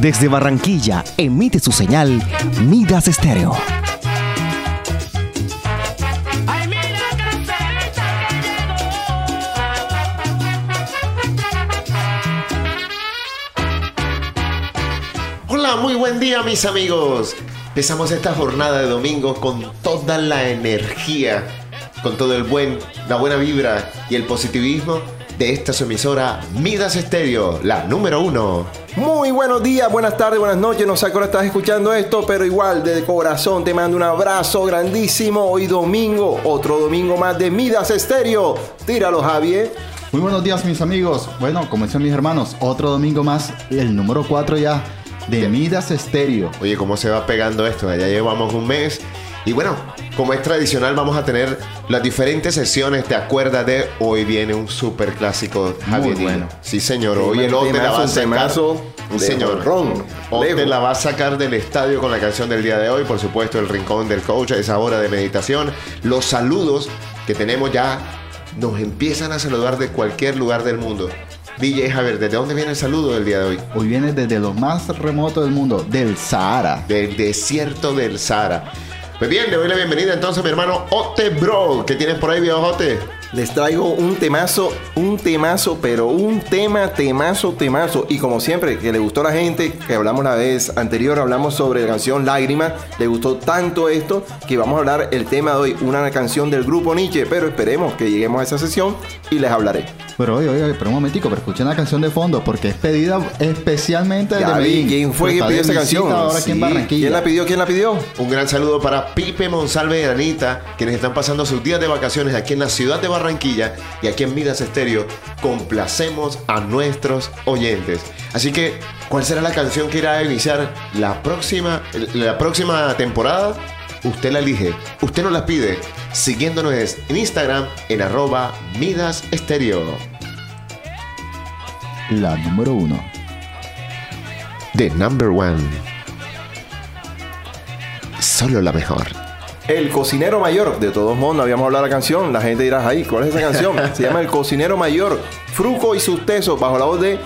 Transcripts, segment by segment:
Desde Barranquilla emite su señal Midas Estéreo. Hola, muy buen día mis amigos. Empezamos esta jornada de domingo con toda la energía, con todo el buen, la buena vibra y el positivismo de esta su emisora Midas Estéreo, la número uno. Muy buenos días, buenas tardes, buenas noches. No sé a qué hora estás escuchando esto, pero igual de corazón te mando un abrazo grandísimo. Hoy domingo, otro domingo más de Midas Estéreo. Tíralo, Javier. Muy buenos días mis amigos. Bueno, como dicen mis hermanos, otro domingo más, el número 4 ya de Midas Estéreo. Oye, ¿cómo se va pegando esto? Ya llevamos un mes. Y bueno, como es tradicional, vamos a tener las diferentes sesiones. ¿Te acuerdas de hoy viene un super clásico Javier? bueno. Sí, señor. Hoy el Ote la va a sacar. Un señor. ron. Lejos. la va a sacar del estadio con la canción del día de hoy. Por supuesto, el rincón del coach, esa hora de meditación. Los saludos que tenemos ya nos empiezan a saludar de cualquier lugar del mundo. DJ Javier, ¿desde dónde viene el saludo del día de hoy? Hoy viene desde lo más remoto del mundo, del Sahara. del desierto del Sahara. Pues bien, le doy la bienvenida entonces a mi hermano Ote Bro. ¿Qué tienes por ahí, viejo Ote? Les traigo un temazo, un temazo, pero un tema, temazo, temazo. Y como siempre, que le gustó a la gente, que hablamos la vez anterior, hablamos sobre la canción Lágrima. Le gustó tanto esto que vamos a hablar el tema de hoy, una canción del grupo Nietzsche. Pero esperemos que lleguemos a esa sesión y les hablaré. Pero oye, oye, pero un momentico, pero escuchen la canción de fondo porque es pedida especialmente Ya de vi, Medellín. ¿quién fue quien pidió esa canción? Ahora aquí en. Barranquilla. ¿Quién la pidió? ¿Quién la pidió? Un gran saludo para Pipe Monsalve y Anita, quienes están pasando sus días de vacaciones aquí en la ciudad de Barranquilla y aquí en Midas Estéreo. Complacemos a nuestros oyentes. Así que, ¿cuál será la canción que irá a iniciar la próxima, la próxima temporada? Usted la elige, usted nos la pide, siguiéndonos en Instagram en arroba Midas Estéreo. La número uno. The number one. Solo la mejor. El cocinero mayor. De todos modos, no habíamos hablado de la canción. La gente dirá, ahí, ¿cuál es esa canción? Se llama El cocinero mayor. Fruco y sus tesos, bajo la voz de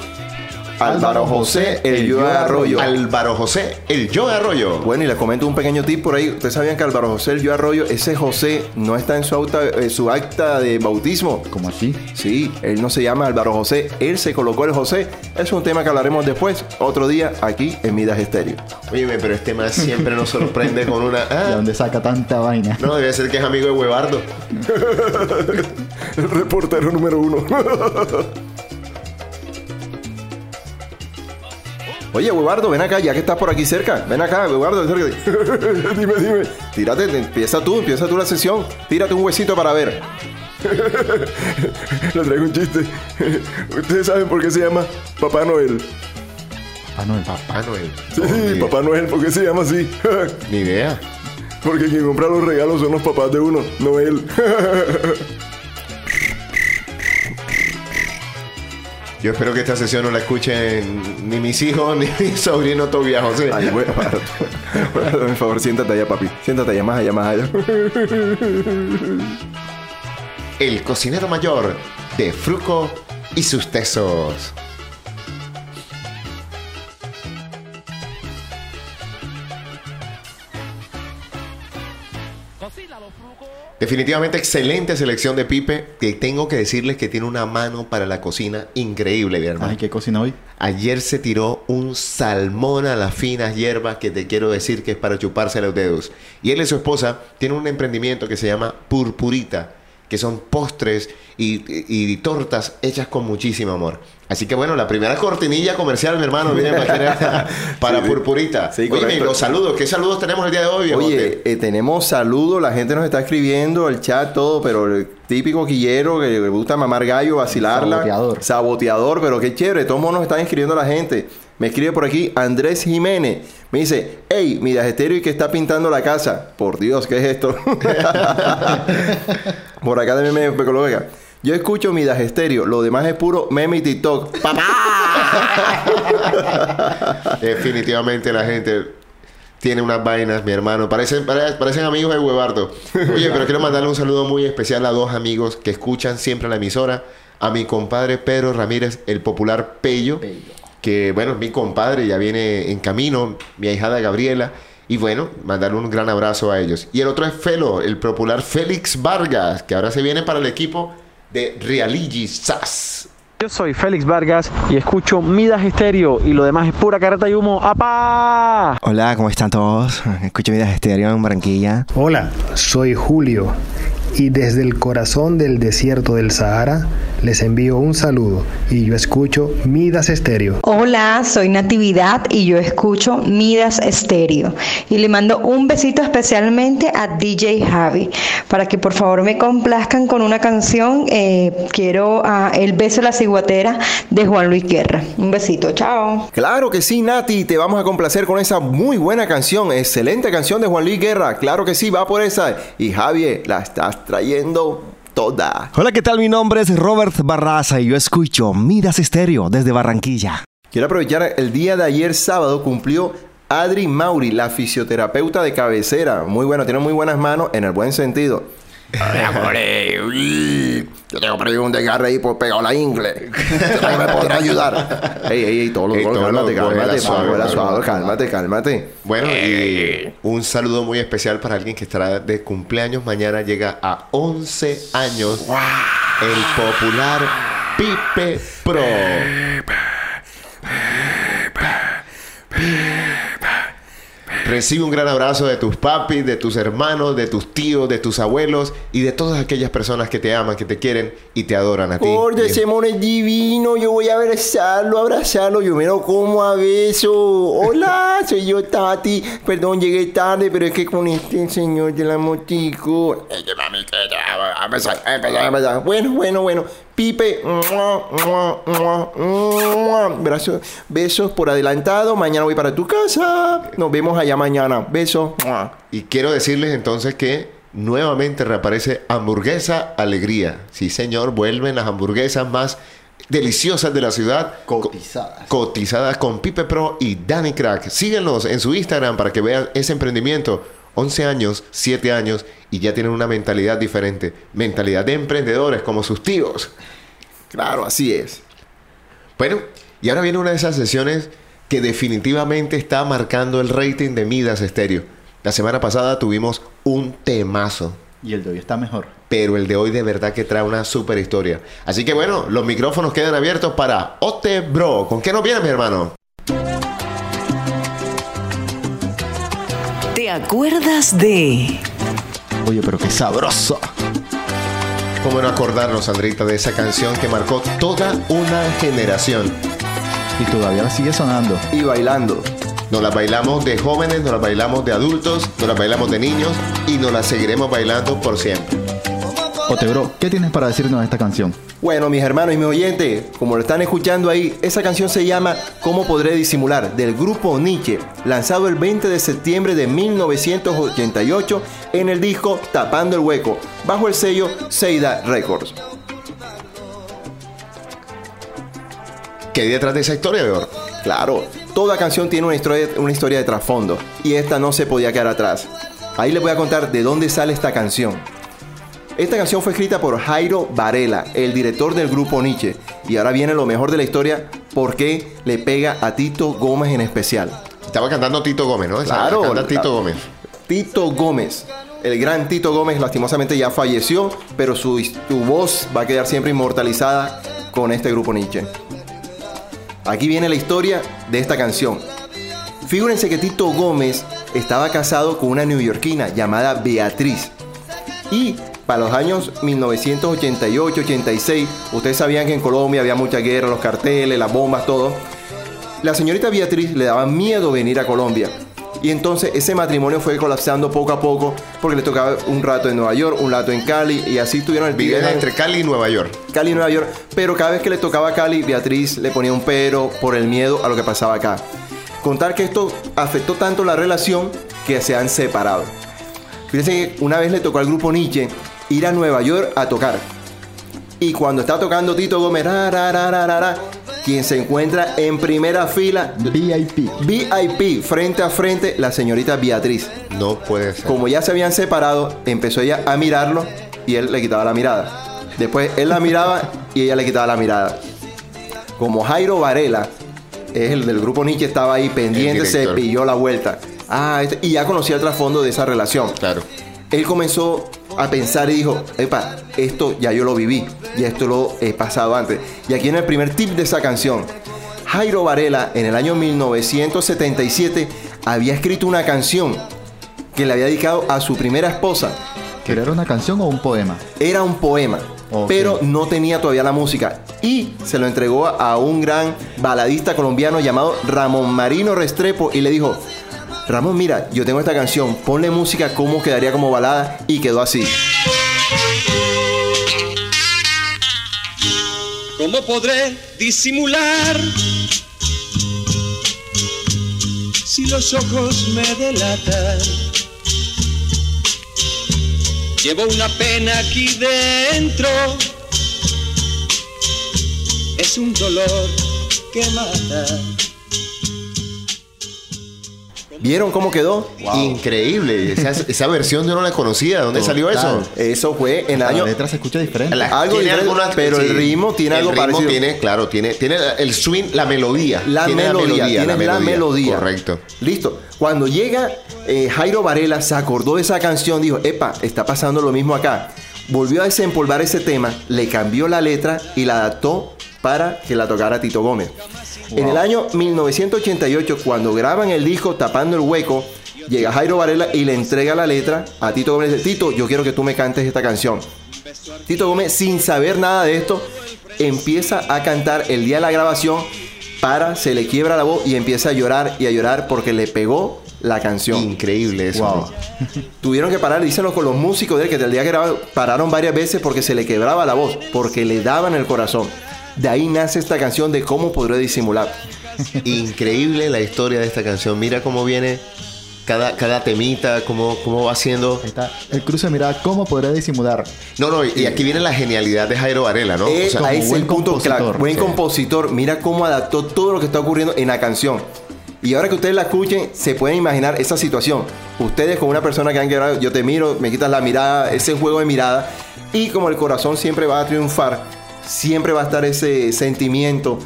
Álvaro José, el yo Arroyo. Álvaro José, el yo Arroyo. Bueno, y les comento un pequeño tip por ahí. Ustedes sabían que Álvaro José, el yo Arroyo, ese José no está en su, auta- eh, su acta de bautismo. ¿Cómo así? Sí, él no se llama Álvaro José, él se colocó el José. Es un tema que hablaremos después, otro día, aquí en Midas Estéreo. Oye, pero este más siempre nos sorprende con una. ¿De ah, dónde saca tanta vaina? no, debe ser que es amigo de Huevardo. El reportero número uno. Oye, Huevardo, ven acá, ya que estás por aquí cerca. Ven acá, acércate. dime, dime. Tírate, empieza tú, empieza tú la sesión. Tírate un huesito para ver. Le traigo un chiste. Ustedes saben por qué se llama Papá Noel. Ah, no, el Papá Noel. Sí, ni, Papá Noel, ¿por qué se llama así? ni idea. Porque quien compra los regalos son los papás de uno, no él. Yo espero que esta sesión no la escuchen ni mis hijos ni mi sobrino Tobias José. Ay, bueno, por favor, siéntate allá, papi. Siéntate allá, más allá, más allá. El cocinero mayor de Fruco y sus tesos. Definitivamente excelente selección de Pipe, que tengo que decirles que tiene una mano para la cocina increíble, mi hermano. Ay, ¿qué cocina hoy? Ayer se tiró un salmón a las finas hierbas que te quiero decir que es para chuparse los dedos. Y él y su esposa tienen un emprendimiento que se llama Purpurita, que son postres y, y- y tortas hechas con muchísimo amor. Así que bueno, la primera cortinilla comercial, mi hermano, viene para, para Sí, Purpurita. sí, Oye, los saludos, ¿qué saludos tenemos el día de hoy, viejote? Oye, eh, tenemos saludos, la gente nos está escribiendo, el chat, todo, pero el típico quillero que le gusta mamar gallo, vacilarla. Saboteador. Saboteador, pero qué chévere, todos modos nos están escribiendo la gente. Me escribe por aquí Andrés Jiménez. Me dice, hey, mi estéreo y que está pintando la casa. Por Dios, ¿qué es esto? por acá también me, me coloca. Yo escucho mi estéreo, lo demás es puro meme y TikTok. ¡Papá! Definitivamente la gente tiene unas vainas, mi hermano. Parecen, pare- parecen amigos de Huevardo. Oye, pero quiero mandarle un saludo muy especial a dos amigos que escuchan siempre la emisora. A mi compadre Pedro Ramírez, el popular Pello, que bueno, mi compadre ya viene en camino, mi ahijada Gabriela. Y bueno, mandarle un gran abrazo a ellos. Y el otro es Felo, el popular Félix Vargas, que ahora se viene para el equipo de Realigi SAS. Yo soy Félix Vargas y escucho Midas Estéreo y lo demás es pura careta y humo. ¡Apá! Hola, ¿cómo están todos? Escucho Midas Estéreo en Barranquilla. Hola, soy Julio y desde el corazón del desierto del Sahara les envío un saludo y yo escucho Midas Estéreo. Hola, soy Natividad y yo escucho Midas Estéreo y le mando un besito especialmente a DJ Javi para que por favor me complazcan con una canción. Eh, quiero a El beso de la ciguatera de Juan Luis Guerra. Un besito, chao. Claro que sí, Nati, te vamos a complacer con esa muy buena canción, excelente canción de Juan Luis Guerra. Claro que sí, va por esa. Y Javier, la estás trayendo toda. Hola, ¿qué tal? Mi nombre es Robert Barraza y yo escucho Midas Estéreo desde Barranquilla. Quiero aprovechar el día de ayer sábado cumplió Adri Mauri, la fisioterapeuta de cabecera. Muy bueno, tiene muy buenas manos en el buen sentido. Yo tengo por ahí un desgarre ahí por pegado la ingle. ¿Cómo me podrá ayudar? Ey, ey, ey, todos los goles, cálmate, cálmate, suave, cálmate, cálmate. Bueno, y un saludo muy especial para alguien que estará de cumpleaños mañana. Llega a 11 años. El popular Pipe Pro. Recibe un gran abrazo de tus papis, de tus hermanos, de tus tíos, de tus abuelos y de todas aquellas personas que te aman, que te quieren y te adoran a ti. Gordo, ese mono es divino. Yo voy a abrazarlo, abrazarlo. Yo me lo como a beso. Hola, soy yo, Tati. Perdón, llegué tarde, pero es que con este señor de la motico. Bueno, bueno, bueno. Pipe, mua, mua, mua, mua. Brazos- besos por adelantado. Mañana voy para tu casa. Nos vemos allá mañana. Besos. Y quiero decirles entonces que nuevamente reaparece Hamburguesa Alegría. Sí, señor, vuelven las hamburguesas más deliciosas de la ciudad. Cotizadas. Co- cotizadas con Pipe Pro y Danny Crack. Síguenos en su Instagram para que vean ese emprendimiento. 11 años, 7 años y ya tienen una mentalidad diferente. Mentalidad de emprendedores como sus tíos. Claro, así es. Bueno, y ahora viene una de esas sesiones que definitivamente está marcando el rating de Midas Estéreo. La semana pasada tuvimos un temazo. Y el de hoy está mejor. pero el de hoy de verdad que trae una super historia. Así que bueno, los micrófonos quedan abiertos para Ote Bro. ¿Con qué nos viene, mi hermano? Acuerdas de... Oye, pero qué sabroso. ¿Cómo no acordarnos, Sandrita, de esa canción que marcó toda una generación? Y todavía sigue sonando. Y bailando. Nos la bailamos de jóvenes, nos la bailamos de adultos, nos la bailamos de niños y nos la seguiremos bailando por siempre. Otebro, ¿qué tienes para decirnos de esta canción? Bueno, mis hermanos y mis oyentes, como lo están escuchando ahí, esa canción se llama ¿Cómo podré disimular? del grupo Nietzsche, lanzado el 20 de septiembre de 1988 en el disco Tapando el Hueco, bajo el sello Seida Records. ¿Qué hay detrás de esa historia, Beor? Claro, toda canción tiene una historia, una historia de trasfondo y esta no se podía quedar atrás. Ahí les voy a contar de dónde sale esta canción. Esta canción fue escrita por Jairo Varela, el director del grupo Nietzsche. Y ahora viene lo mejor de la historia, por qué le pega a Tito Gómez en especial. Estaba cantando Tito Gómez, ¿no? Esa- Claro, canta Tito la- Gómez. Tito Gómez. El gran Tito Gómez lastimosamente ya falleció, pero su, su voz va a quedar siempre inmortalizada con este grupo Nietzsche. Aquí viene la historia de esta canción. Figúrense que Tito Gómez estaba casado con una neoyorquina llamada Beatriz. Y para los años 1988-86, ustedes sabían que en Colombia había mucha guerra, los carteles, las bombas, todo. La señorita Beatriz le daba miedo venir a Colombia. Y entonces ese matrimonio fue colapsando poco a poco porque le tocaba un rato en Nueva York, un rato en Cali y así tuvieron el entre Cali y Nueva York. Cali y Nueva York, pero cada vez que le tocaba a Cali, Beatriz le ponía un pero por el miedo a lo que pasaba acá. Contar que esto afectó tanto la relación que se han separado. Fíjense que una vez le tocó al grupo Nietzsche ir a Nueva York a tocar. Y cuando está tocando Tito Gómez, ra, quien se encuentra en primera fila, VIP. VIP, frente a frente, la señorita Beatriz. No puede ser. Como ya se habían separado, empezó ella a mirarlo y él le quitaba la mirada. Después él la miraba y ella le quitaba la mirada. Como Jairo Varela es el del grupo Nietzsche, estaba ahí pendiente, se pilló la vuelta. Ah, este- y ya conocía el trasfondo de esa relación. Claro. Él comenzó a pensar y dijo, epa, esto ya yo lo viví, y esto lo he pasado antes. Y aquí en el primer tip de esa canción, Jairo Varela en el año 1977 había escrito una canción que le había dedicado a su primera esposa. ¿Pero era una canción o un poema? Era un poema, pero no tenía todavía la música. Y se lo entregó a un gran baladista colombiano llamado Ramón Marino Restrepo y le dijo, Ramón, mira, yo tengo esta canción, ponle música, cómo quedaría como balada y quedó así. ¿Cómo podré disimular si los ojos me delatan? Llevo una pena aquí dentro, es un dolor que mata. ¿Vieron cómo quedó? Increíble. Esa, esa versión yo no la conocía. ¿Dónde salió eso? Eso fue en el La año... letra se escucha diferente. La- Algo tiene diferente, algunas- pero el ritmo tiene el algo ritmo parecido. Tiene, claro, tiene, tiene el swing, la melodía. La Tiene melodía, tiene la melodía. Correcto. Listo. Cuando llega eh, Jairo Varela, se acordó de esa canción, dijo, epa, está pasando lo mismo acá. Volvió a desempolvar ese tema, le cambió la letra y la adaptó para que la tocara Tito Gómez. En el año 1988, cuando graban el disco Tapando el Hueco, llega Jairo Varela y le entrega la letra a Tito Gómez. Dice, Tito, yo quiero que tú me cantes esta canción. Tito Gómez, sin saber nada de esto, empieza a cantar el día de la grabación para, se le quiebra la voz y empieza a llorar y a llorar porque le pegó la canción. Increíble eso. Wow. Tuvieron que parar, díselo con los músicos de él, que el día que grabaron, pararon varias veces porque se le quebraba la voz, porque le daban el corazón. De ahí nace esta canción de cómo podré disimular. Increíble la historia de esta canción. Mira cómo viene cada, cada temita, cómo, cómo va haciendo. Ahí está. El cruce de mirada, ¿cómo podré disimular? No, no, y aquí viene la genialidad de Jairo Varela, ¿no? Eh, O sea, ahí es buen el punto compositor. claro. Buen Sí. compositor. Mira cómo adaptó todo lo que está ocurriendo en la canción. Y ahora que ustedes la escuchen, se pueden imaginar esa situación. Ustedes con una persona que han quebrado, yo te miro, me quitas la mirada, ese juego de mirada. Y como el corazón siempre va a triunfar, siempre va a estar ese sentimiento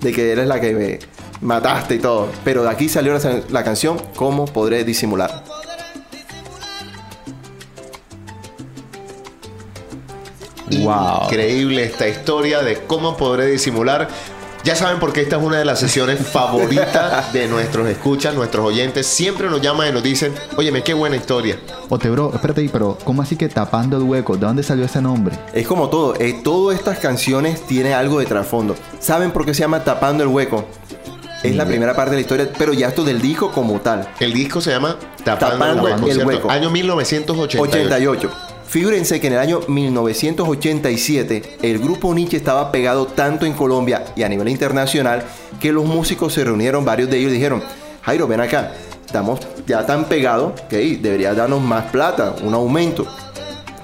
de que eres la que me mataste y todo. Pero de aquí salió la, la canción, ¿Cómo podré disimular? Wow. Increíble esta historia de cómo podré disimular. Ya saben por qué esta es una de las sesiones favoritas de nuestros escuchas, nuestros oyentes. Siempre nos llaman y nos dicen, óyeme, qué buena historia. Ote, bro, espérate ahí, pero ¿cómo así que tapando el hueco? ¿De dónde salió ese nombre? Es como todo, eh, todas estas canciones tienen algo de trasfondo. ¿Saben por qué se llama Tapando el Hueco? Es la primera parte de la historia, pero ya esto del disco como tal. El disco se llama Tapando, Tapando el Hueco, el. Hueco. Año 1988. 88. Figúrense que en el año 1987 el grupo Nietzsche estaba pegado tanto en Colombia y a nivel internacional que los músicos se reunieron, varios de ellos dijeron, Jairo, ven acá, estamos ya tan pegados que hey, deberías darnos más plata, un aumento.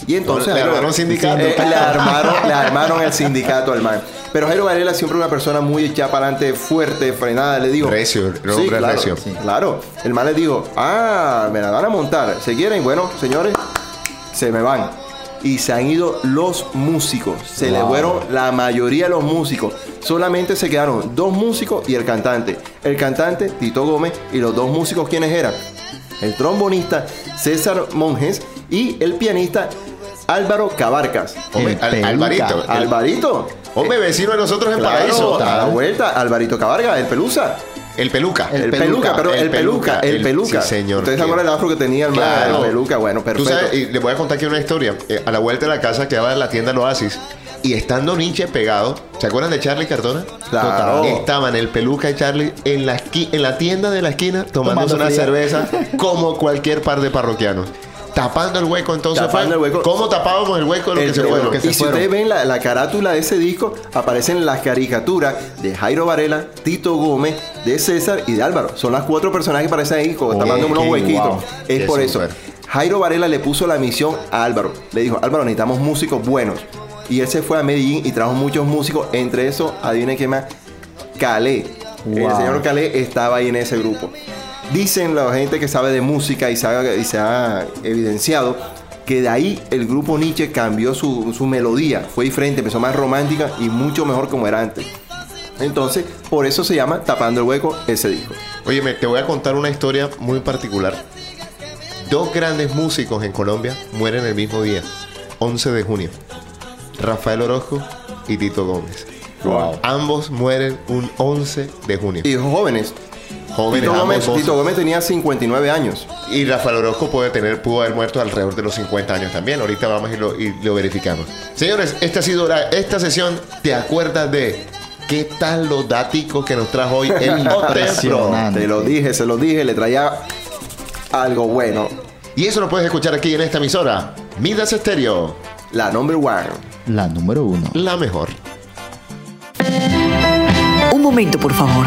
Y entonces Le Jairo- armaron sindicato. Eh, le, armaron, le armaron el sindicato al man. Pero Jairo Varela siempre una persona muy echada para adelante, fuerte, frenada. Le digo. Recio, el sí, claro, recio. sí, claro. El man le dijo, ah, me la van a montar. ¿Se quieren? Bueno, señores, se me van. Y se han ido los músicos. Se le fueron la mayoría de los músicos. Solamente se quedaron dos músicos y el cantante. El cantante, Tito Gómez, y los dos músicos, ¿quiénes eran? El trombonista César Monjes y el pianista Álvaro Cabarcas. Hombre, Al-. Alvarito. el- Alvarito. Hombre, vecino de nosotros en Claro, Paraíso. a la vuelta, Alvarito Cabarga, el pelusa. El peluca. El, peluca, pero el, peluca, el, peluca. Sí, señor. ¿Ustedes se acuerdan del afro que tenía el? Claro. El peluca, bueno, Tú perfecto. sabes, y les voy a contar aquí una historia. Eh, a la vuelta de la casa quedaba la tienda El Oasis. Y estando Nietzsche pegado, ¿se acuerdan de Charlie Cardona? Claro. Estaban el peluca y Charlie en la, esqui- en la tienda de la esquina tomándose Tomando una fría. cerveza como cualquier par de parroquianos. Tapando el hueco entonces Tapando fue. el hueco. ¿Cómo tapábamos el hueco de los El- que se y si ustedes ven la, la carátula de ese disco, aparecen las caricaturas de Jairo Varela, Tito Gómez, de César y de Álvaro. Son las cuatro personajes que aparecen ahí, como tapando unos huequitos. wow. Es Qué por eso. Jairo Varela le puso la misión a Álvaro. Le dijo, Álvaro, necesitamos músicos buenos. Y él se fue a Medellín y trajo muchos músicos. Entre esos, adivinen qué más, Calé. El señor Calé estaba ahí en ese grupo. Dicen la gente que sabe de música y, sabe- y se ha evidenciado que de ahí el grupo Nietzsche cambió su, su melodía. Fue diferente, empezó más romántica y mucho mejor como era antes. Entonces, por eso se llama Tapando el Hueco ese disco. Oye, te voy a contar una historia muy particular. Dos grandes músicos en Colombia mueren el mismo día, 11 de junio. Rafael Orozco y Tito Gómez. Wow. Ambos mueren un 11 de junio. Y jóvenes. Jóvenes, Tito Gómez. Tito Gómez tenía 59 años. Y Rafael Orozco puede tener, pudo haber muerto alrededor de los 50 años también. Ahorita vamos y lo, y lo verificamos. Señores, esta ha sido la- esta sesión. ¿Te acuerdas de qué tal los daticos que nos trajo hoy el. Te lo dije, se lo dije, le traía algo bueno. Y eso lo puedes escuchar aquí en esta emisora. Midas Estéreo, La number one. La número uno. la mejor. Un momento, por favor,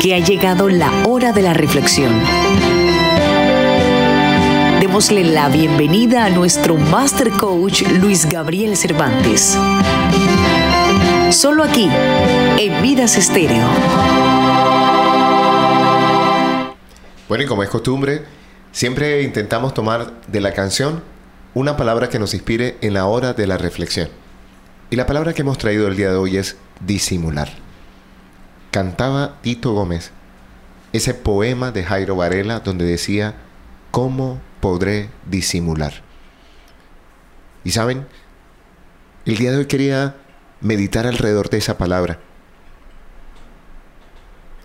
que ha llegado la hora de la reflexión. Démosle la bienvenida a nuestro Master Coach Luis Gabriel Cervantes. Solo aquí, en Vidas Estéreo. Bueno, y como es costumbre, siempre intentamos tomar de la canción una palabra que nos inspire en la hora de la reflexión. Y la palabra que hemos traído el día de hoy es disimular. Cantaba Tito Gómez ese poema de Jairo Varela donde decía, ¿cómo podré disimular? Y saben, el día de hoy quería meditar alrededor de esa palabra.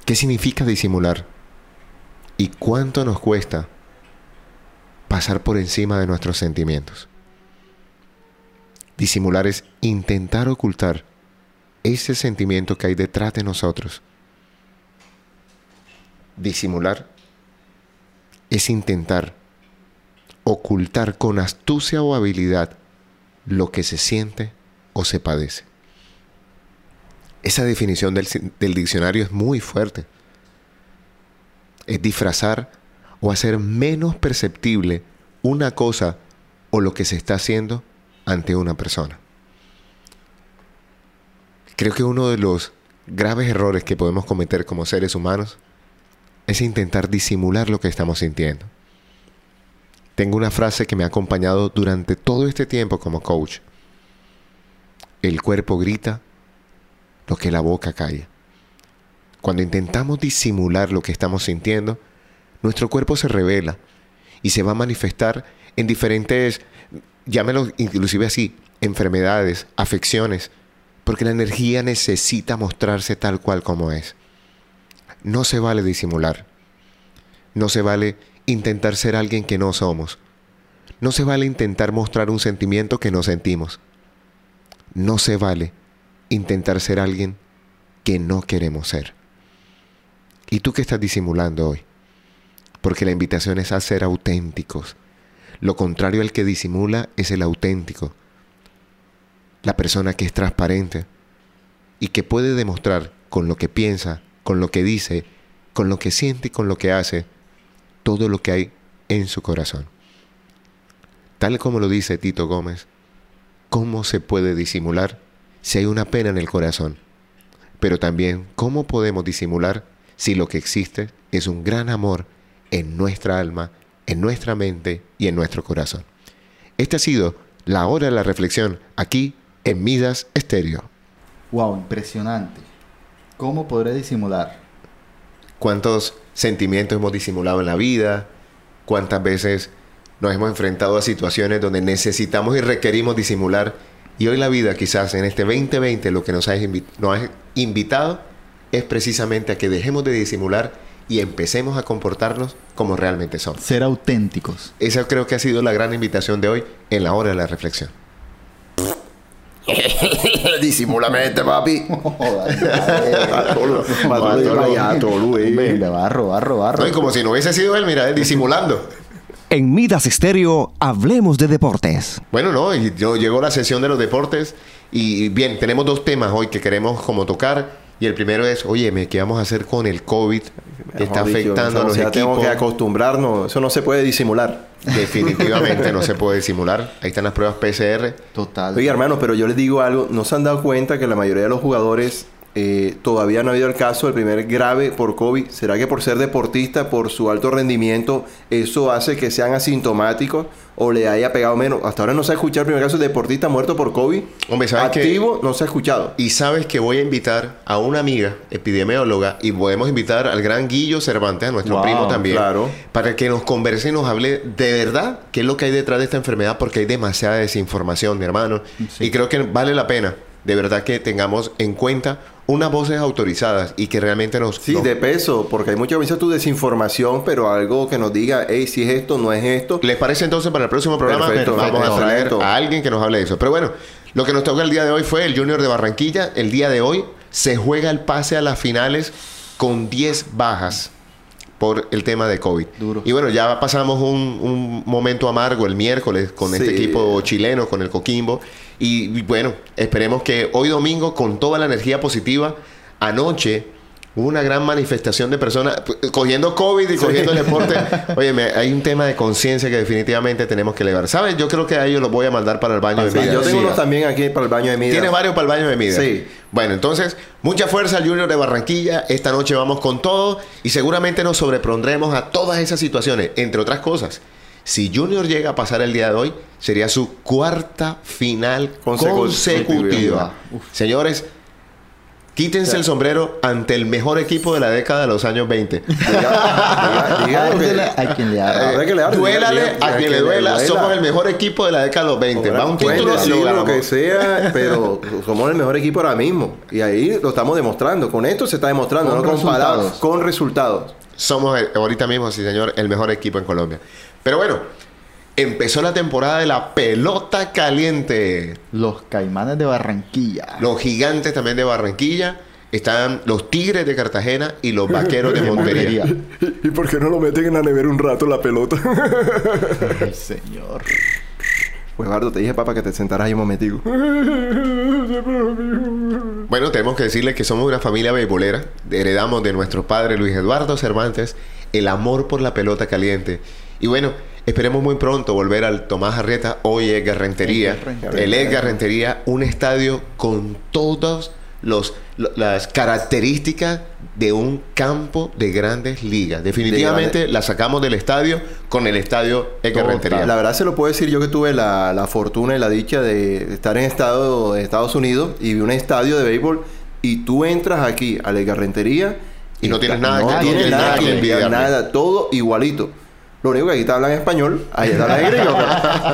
¿Qué significa disimular? ¿Y cuánto nos cuesta pasar por encima de nuestros sentimientos? Disimular es intentar ocultar ese sentimiento que hay detrás de nosotros. Disimular es intentar ocultar con astucia o habilidad lo que se siente o se padece. Esa definición del, del diccionario es muy fuerte es disfrazar o hacer menos perceptible una cosa o lo que se está haciendo ante una persona. Creo que uno de los graves errores que podemos cometer como seres humanos es intentar disimular lo que estamos sintiendo. Tengo una frase que me ha acompañado durante todo este tiempo como coach. El cuerpo grita lo que la boca calla. Cuando intentamos disimular lo que estamos sintiendo, nuestro cuerpo se revela y se va a manifestar en diferentes, llámelo inclusive así, enfermedades, afecciones, porque la energía necesita mostrarse tal cual como es. No se vale disimular. No se vale intentar ser alguien que no somos. No se vale intentar mostrar un sentimiento que no sentimos. No se vale intentar ser alguien que no queremos ser. ¿Y tú qué estás disimulando hoy? Porque la invitación es a ser auténticos. Lo contrario al que disimula es el auténtico. La persona que es transparente y que puede demostrar con lo que piensa, con lo que dice, con lo que siente y con lo que hace, todo lo que hay en su corazón. Tal como lo dice Tito Gómez, ¿cómo se puede disimular si hay una pena en el corazón? Pero también, ¿cómo podemos disimular si lo que existe es un gran amor en nuestra alma, en nuestra mente y en nuestro corazón? Esta ha sido la hora de la reflexión aquí en Midas Estéreo. Wow, impresionante. ¿Cómo podré disimular? ¿Cuántos sentimientos hemos disimulado en la vida? ¿Cuántas veces nos hemos enfrentado a situaciones donde necesitamos y requerimos disimular? Y hoy la vida, quizás en este 2020, lo que nos ha, invi nos ha invitado es precisamente a que dejemos de disimular y empecemos a comportarnos como realmente somos. Ser auténticos. Esa creo que ha sido la gran invitación de hoy en la hora de la reflexión. Disimulamente, papi. Barro, barro, barro. No, y como si no hubiese sido él, mira, él disimulando. En Midas Estéreo, hablemos de deportes. Bueno, no, y yo llegó la sesión de los deportes y bien, tenemos dos temas hoy que queremos como tocar. Y el primero es, oye, ¿qué vamos a hacer con el COVID que está dicho, afectando a los equipos? que acostumbrarnos. Eso no se puede disimular. Definitivamente no se puede disimular. Ahí están las pruebas PCR. Total. Oiga, hermano, pero yo les digo algo. ¿No se han dado cuenta que la mayoría de los jugadores eh, todavía no ha habido el caso del primer grave por COVID. ¿Será que por ser deportista, por su alto rendimiento, eso hace que sean asintomáticos o le haya pegado menos? Hasta ahora no se ha escuchado el primer caso de deportista muerto por COVID. Hombre, ¿sabes? Activo, no se ha escuchado. Y sabes que voy a invitar a una amiga epidemióloga y podemos invitar al gran Guillo Cervantes, a nuestro Wow, primo también, claro. para que nos converse y nos hable de verdad qué es lo que hay detrás de esta enfermedad, porque hay demasiada desinformación, mi hermano. Y creo que vale la pena, de verdad, que tengamos en cuenta unas voces autorizadas y que realmente nos... Sí, nos- de peso, porque hay muchas veces tu desinformación, pero algo que nos diga, hey, si es esto, no es esto. ¿Les parece entonces para el próximo programa? Perfecto, Vamos a perfecto. traer a alguien que nos hable de eso. Pero bueno, lo que nos toca el día de hoy fue el Junior de Barranquilla. El día de hoy se juega el pase a las finales con 10 bajas por el tema de COVID. Duro. Y bueno, ya pasamos un, un momento amargo el miércoles con este equipo chileno, con el Coquimbo. Y, y bueno, esperemos que hoy domingo, con toda la energía positiva, anoche hubo una gran manifestación de personas p- cogiendo COVID y cogiendo el deporte. Oye, hay un tema de conciencia que definitivamente tenemos que elevar. ¿Sabes? Yo creo que a ellos los voy a mandar para el baño de Sí, Midas. yo tengo unos también aquí para el baño de Midas. Tiene varios para el baño de Midas. Sí. Bueno, entonces, mucha fuerza al Junior de Barranquilla. Esta noche vamos con todo y seguramente nos sobrepondremos a todas esas situaciones, entre otras cosas. Si Junior llega a pasar el día de hoy, sería su cuarta final Consecutiva. consecutiva. Señores, quítense el sombrero ante el mejor equipo de la década de los años 20. Diga- diga- diga lo que- Árdele a quien le arde. Habrá que le arde, Duélale a quien le duela. Somos el mejor equipo de la década de los 20. Va un título decir lo que sea, pero somos el mejor equipo ahora mismo. Y ahí lo estamos demostrando. Con esto se está demostrando, Con no con palabras, resultados. con resultados. somos eh, ahorita mismo, sí señor, el mejor equipo en Colombia. Pero bueno, empezó la temporada de la pelota caliente. Los caimanes de Barranquilla. Los gigantes también de Barranquilla. Están los tigres de Cartagena y los vaqueros de Montería. ¿Y por qué no lo meten en la nevera un rato la pelota? Ay, señor. Pues Bardo, te dije, papá, que te sentaras ahí un momentico. Bueno, tenemos que decirle que somos una familia beisbolera. Heredamos de nuestro padre Luis Eduardo Cervantes el amor por la pelota caliente. Y bueno, esperemos muy pronto volver al Tomás Arrieta, hoy Edgar Rentería. Edgar Rentería. El Edgar Rentería, un estadio con todas los, lo- las características de un campo de grandes ligas. Definitivamente la sacamos del estadio con el estadio Edgar Rentería. La verdad se lo puedo decir yo que tuve la, la fortuna y la dicha de estar en estado de Estados Unidos y vi un estadio de béisbol y tú entras aquí a la garrentería Y no tienes nada no que- no tienes nada nada que envidiarle. nada, todo igualito. Lo único que aquí te hablan español, ahí te hablan en gringo,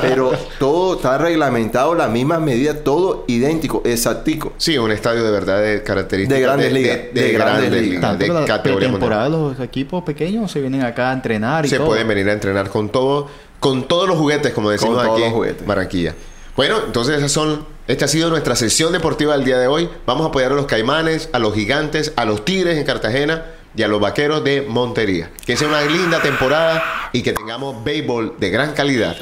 pero, pero todo está reglamentado, las mismas medidas, todo idéntico, exactico. Sí, un estadio de verdad de características De grandes ligas, de, de grandes grandes ligas, de categoría mundial. pretemporada los equipos pequeños se vienen acá a entrenar y se todo. pueden venir a entrenar con todo, con todos los juguetes, como decimos Con todos aquí los en juguetes. Barranquilla. Bueno, entonces esas son, esta ha sido nuestra sesión deportiva del día de hoy. Vamos a apoyar a los Caimanes, a los Gigantes, a los Tigres en Cartagena y a los vaqueros de Montería. Que sea una linda temporada y que tengamos béisbol de gran calidad.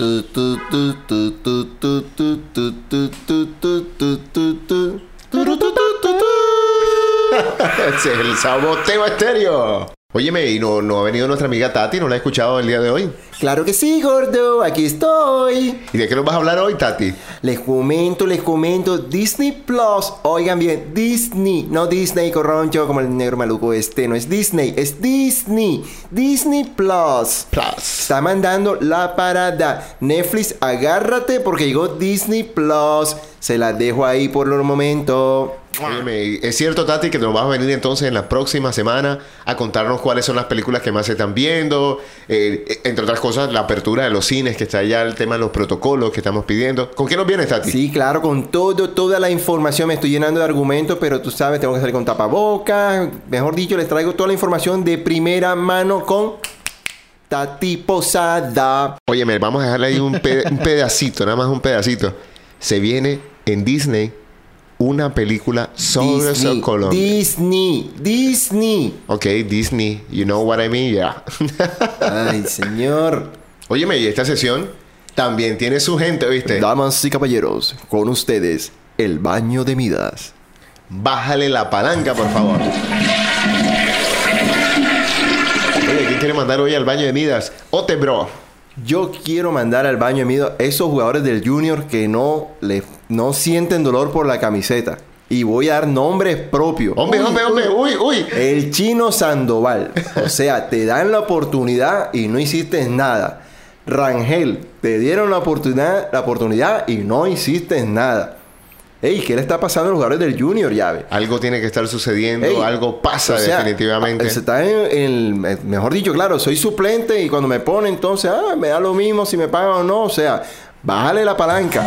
es el saboteo estéreo. Óyeme, y no, no ha venido nuestra amiga Tati, no la he escuchado el día de hoy. Claro que sí, gordo, aquí estoy. ¿Y de qué nos vas a hablar hoy, Tati? Les comento, les comento, Disney Plus. Oigan bien, Disney, no Disney corroncho como el negro maluco este, no es Disney, es Disney. Disney Plus. Plus. Está mandando la parada. Netflix, agárrate porque llegó Disney Plus. Se las dejo ahí por el momento. Óyeme, es cierto, Tati, que nos vas a venir entonces en la próxima semana a contarnos cuáles son las películas que más se están viendo, eh, entre otras cosas, la apertura de los cines, que está ya el tema de los protocolos que estamos pidiendo. ¿Con qué nos vienes, Tati? Sí, claro, con todo, toda la información me estoy llenando de argumentos, pero tú sabes, tengo que salir con tapabocas. Mejor dicho, les traigo toda la información de primera mano con Tati Posada. Óyeme, vamos a dejarle ahí un, pe- un pedacito, nada más un pedacito. Se viene en Disney una película sobre Disney, Colombia. Disney, Disney. ok, Disney, you know what I mean, yeah. Ay, señor. Óyeme, y esta sesión también tiene su gente, ¿viste? Damas y caballeros, con ustedes, el baño de Midas. Bájale la palanca, por favor. Oye, ¿quién quiere mandar hoy al baño de Midas? Ote, bro. Yo quiero mandar al baño de Midas a esos jugadores del Junior que no, le, no sienten dolor por la camiseta. Y voy a dar nombres propios. Hombre, Uy, hombre, hombre, uy, uy. El chino Sandoval. O sea, te dan la oportunidad y no hiciste nada. Rangel, te dieron la oportunidad, la oportunidad y no hiciste nada. Ey, ¿qué le está pasando a los jugadores del Junior, llave? Algo tiene que estar sucediendo, Ey, algo pasa o sea, definitivamente. a- Se está en, en el- mejor dicho, claro, soy suplente y cuando me pone entonces, ah, me da lo mismo si me pagan o no. O sea, bájale la palanca.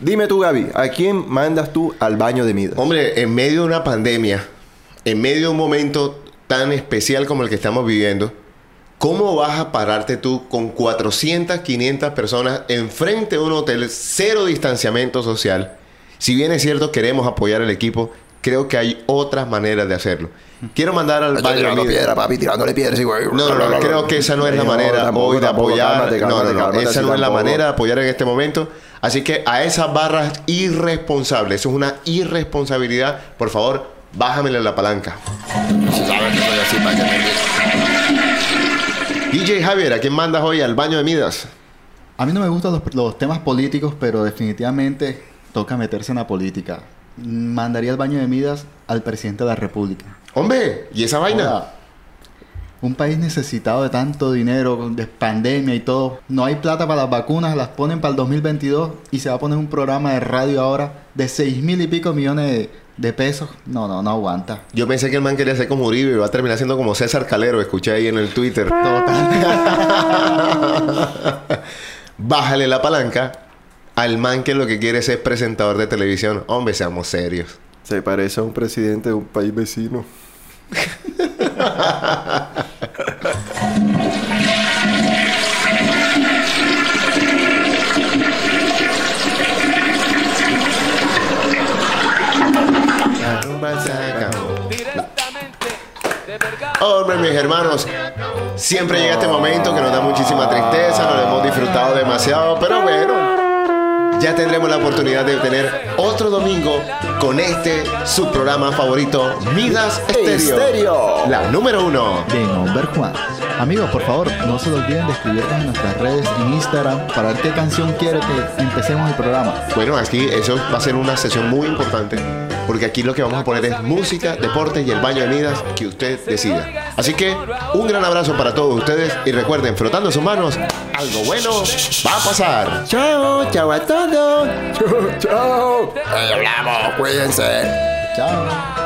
Dime tú, Gaby, ¿a quién mandas tú al baño de Midas? Hombre, en medio de una pandemia, en medio de un momento tan especial como el que estamos viviendo, ¿cómo vas a pararte tú con 400, 500 personas enfrente de un hotel, cero distanciamiento social? Si bien es cierto, queremos apoyar al equipo, creo que hay otras maneras de hacerlo. Quiero mandar al baño tirando Midas- piedra, papi, tirándole piedra, sí, güey. No, no, no, creo que esa no es la manera hoy de tampoco, apoyar. cálmate, no, no, no, cálmate, esa no es la manera de apoyar en este momento. Así que a esas barras irresponsables, eso es una irresponsabilidad. Por favor, bájamele la palanca. DJ Javier, ¿a quién mandas hoy al baño de Midas? A mí no me gustan los, los temas políticos, pero definitivamente toca meterse en la política. Mandaría al baño de Midas al presidente de la República. Hombre, ¿y esa vaina? Un país necesitado de tanto dinero, de pandemia y todo. No hay plata para las vacunas, las ponen para el 2022 y se va a poner un programa de radio ahora de seis mil y pico millones de, de pesos. No, no, no aguanta. Yo pensé que el man quería ser como Uribe y va a terminar siendo como César Calero, escuché ahí en el Twitter. Bájale la palanca al man que lo que quiere es ser presentador de televisión. Hombre, seamos serios. Se parece a un presidente de un país vecino. Hombre, mis hermanos, siempre llega este momento que nos da muchísima tristeza, nos lo hemos disfrutado demasiado, pero bueno, ya tendremos la oportunidad de tener otro domingo con este su programa favorito, Midas Estéreo, Estéreo. la número uno. De Number Juan. Amigos, por favor, no se lo olviden de escribirnos en nuestras redes, en Instagram, para ver qué canción quiere que empecemos el programa. Bueno, aquí eso va a ser una sesión muy importante, porque aquí lo que vamos a poner es música, deportes y el baño de Midas que usted decida. Así que un gran abrazo para todos ustedes y recuerden, frotando sus manos, algo bueno va a pasar. Chao, chao a todos. Chao, chao. Ahí hablamos, cuídense. Chao.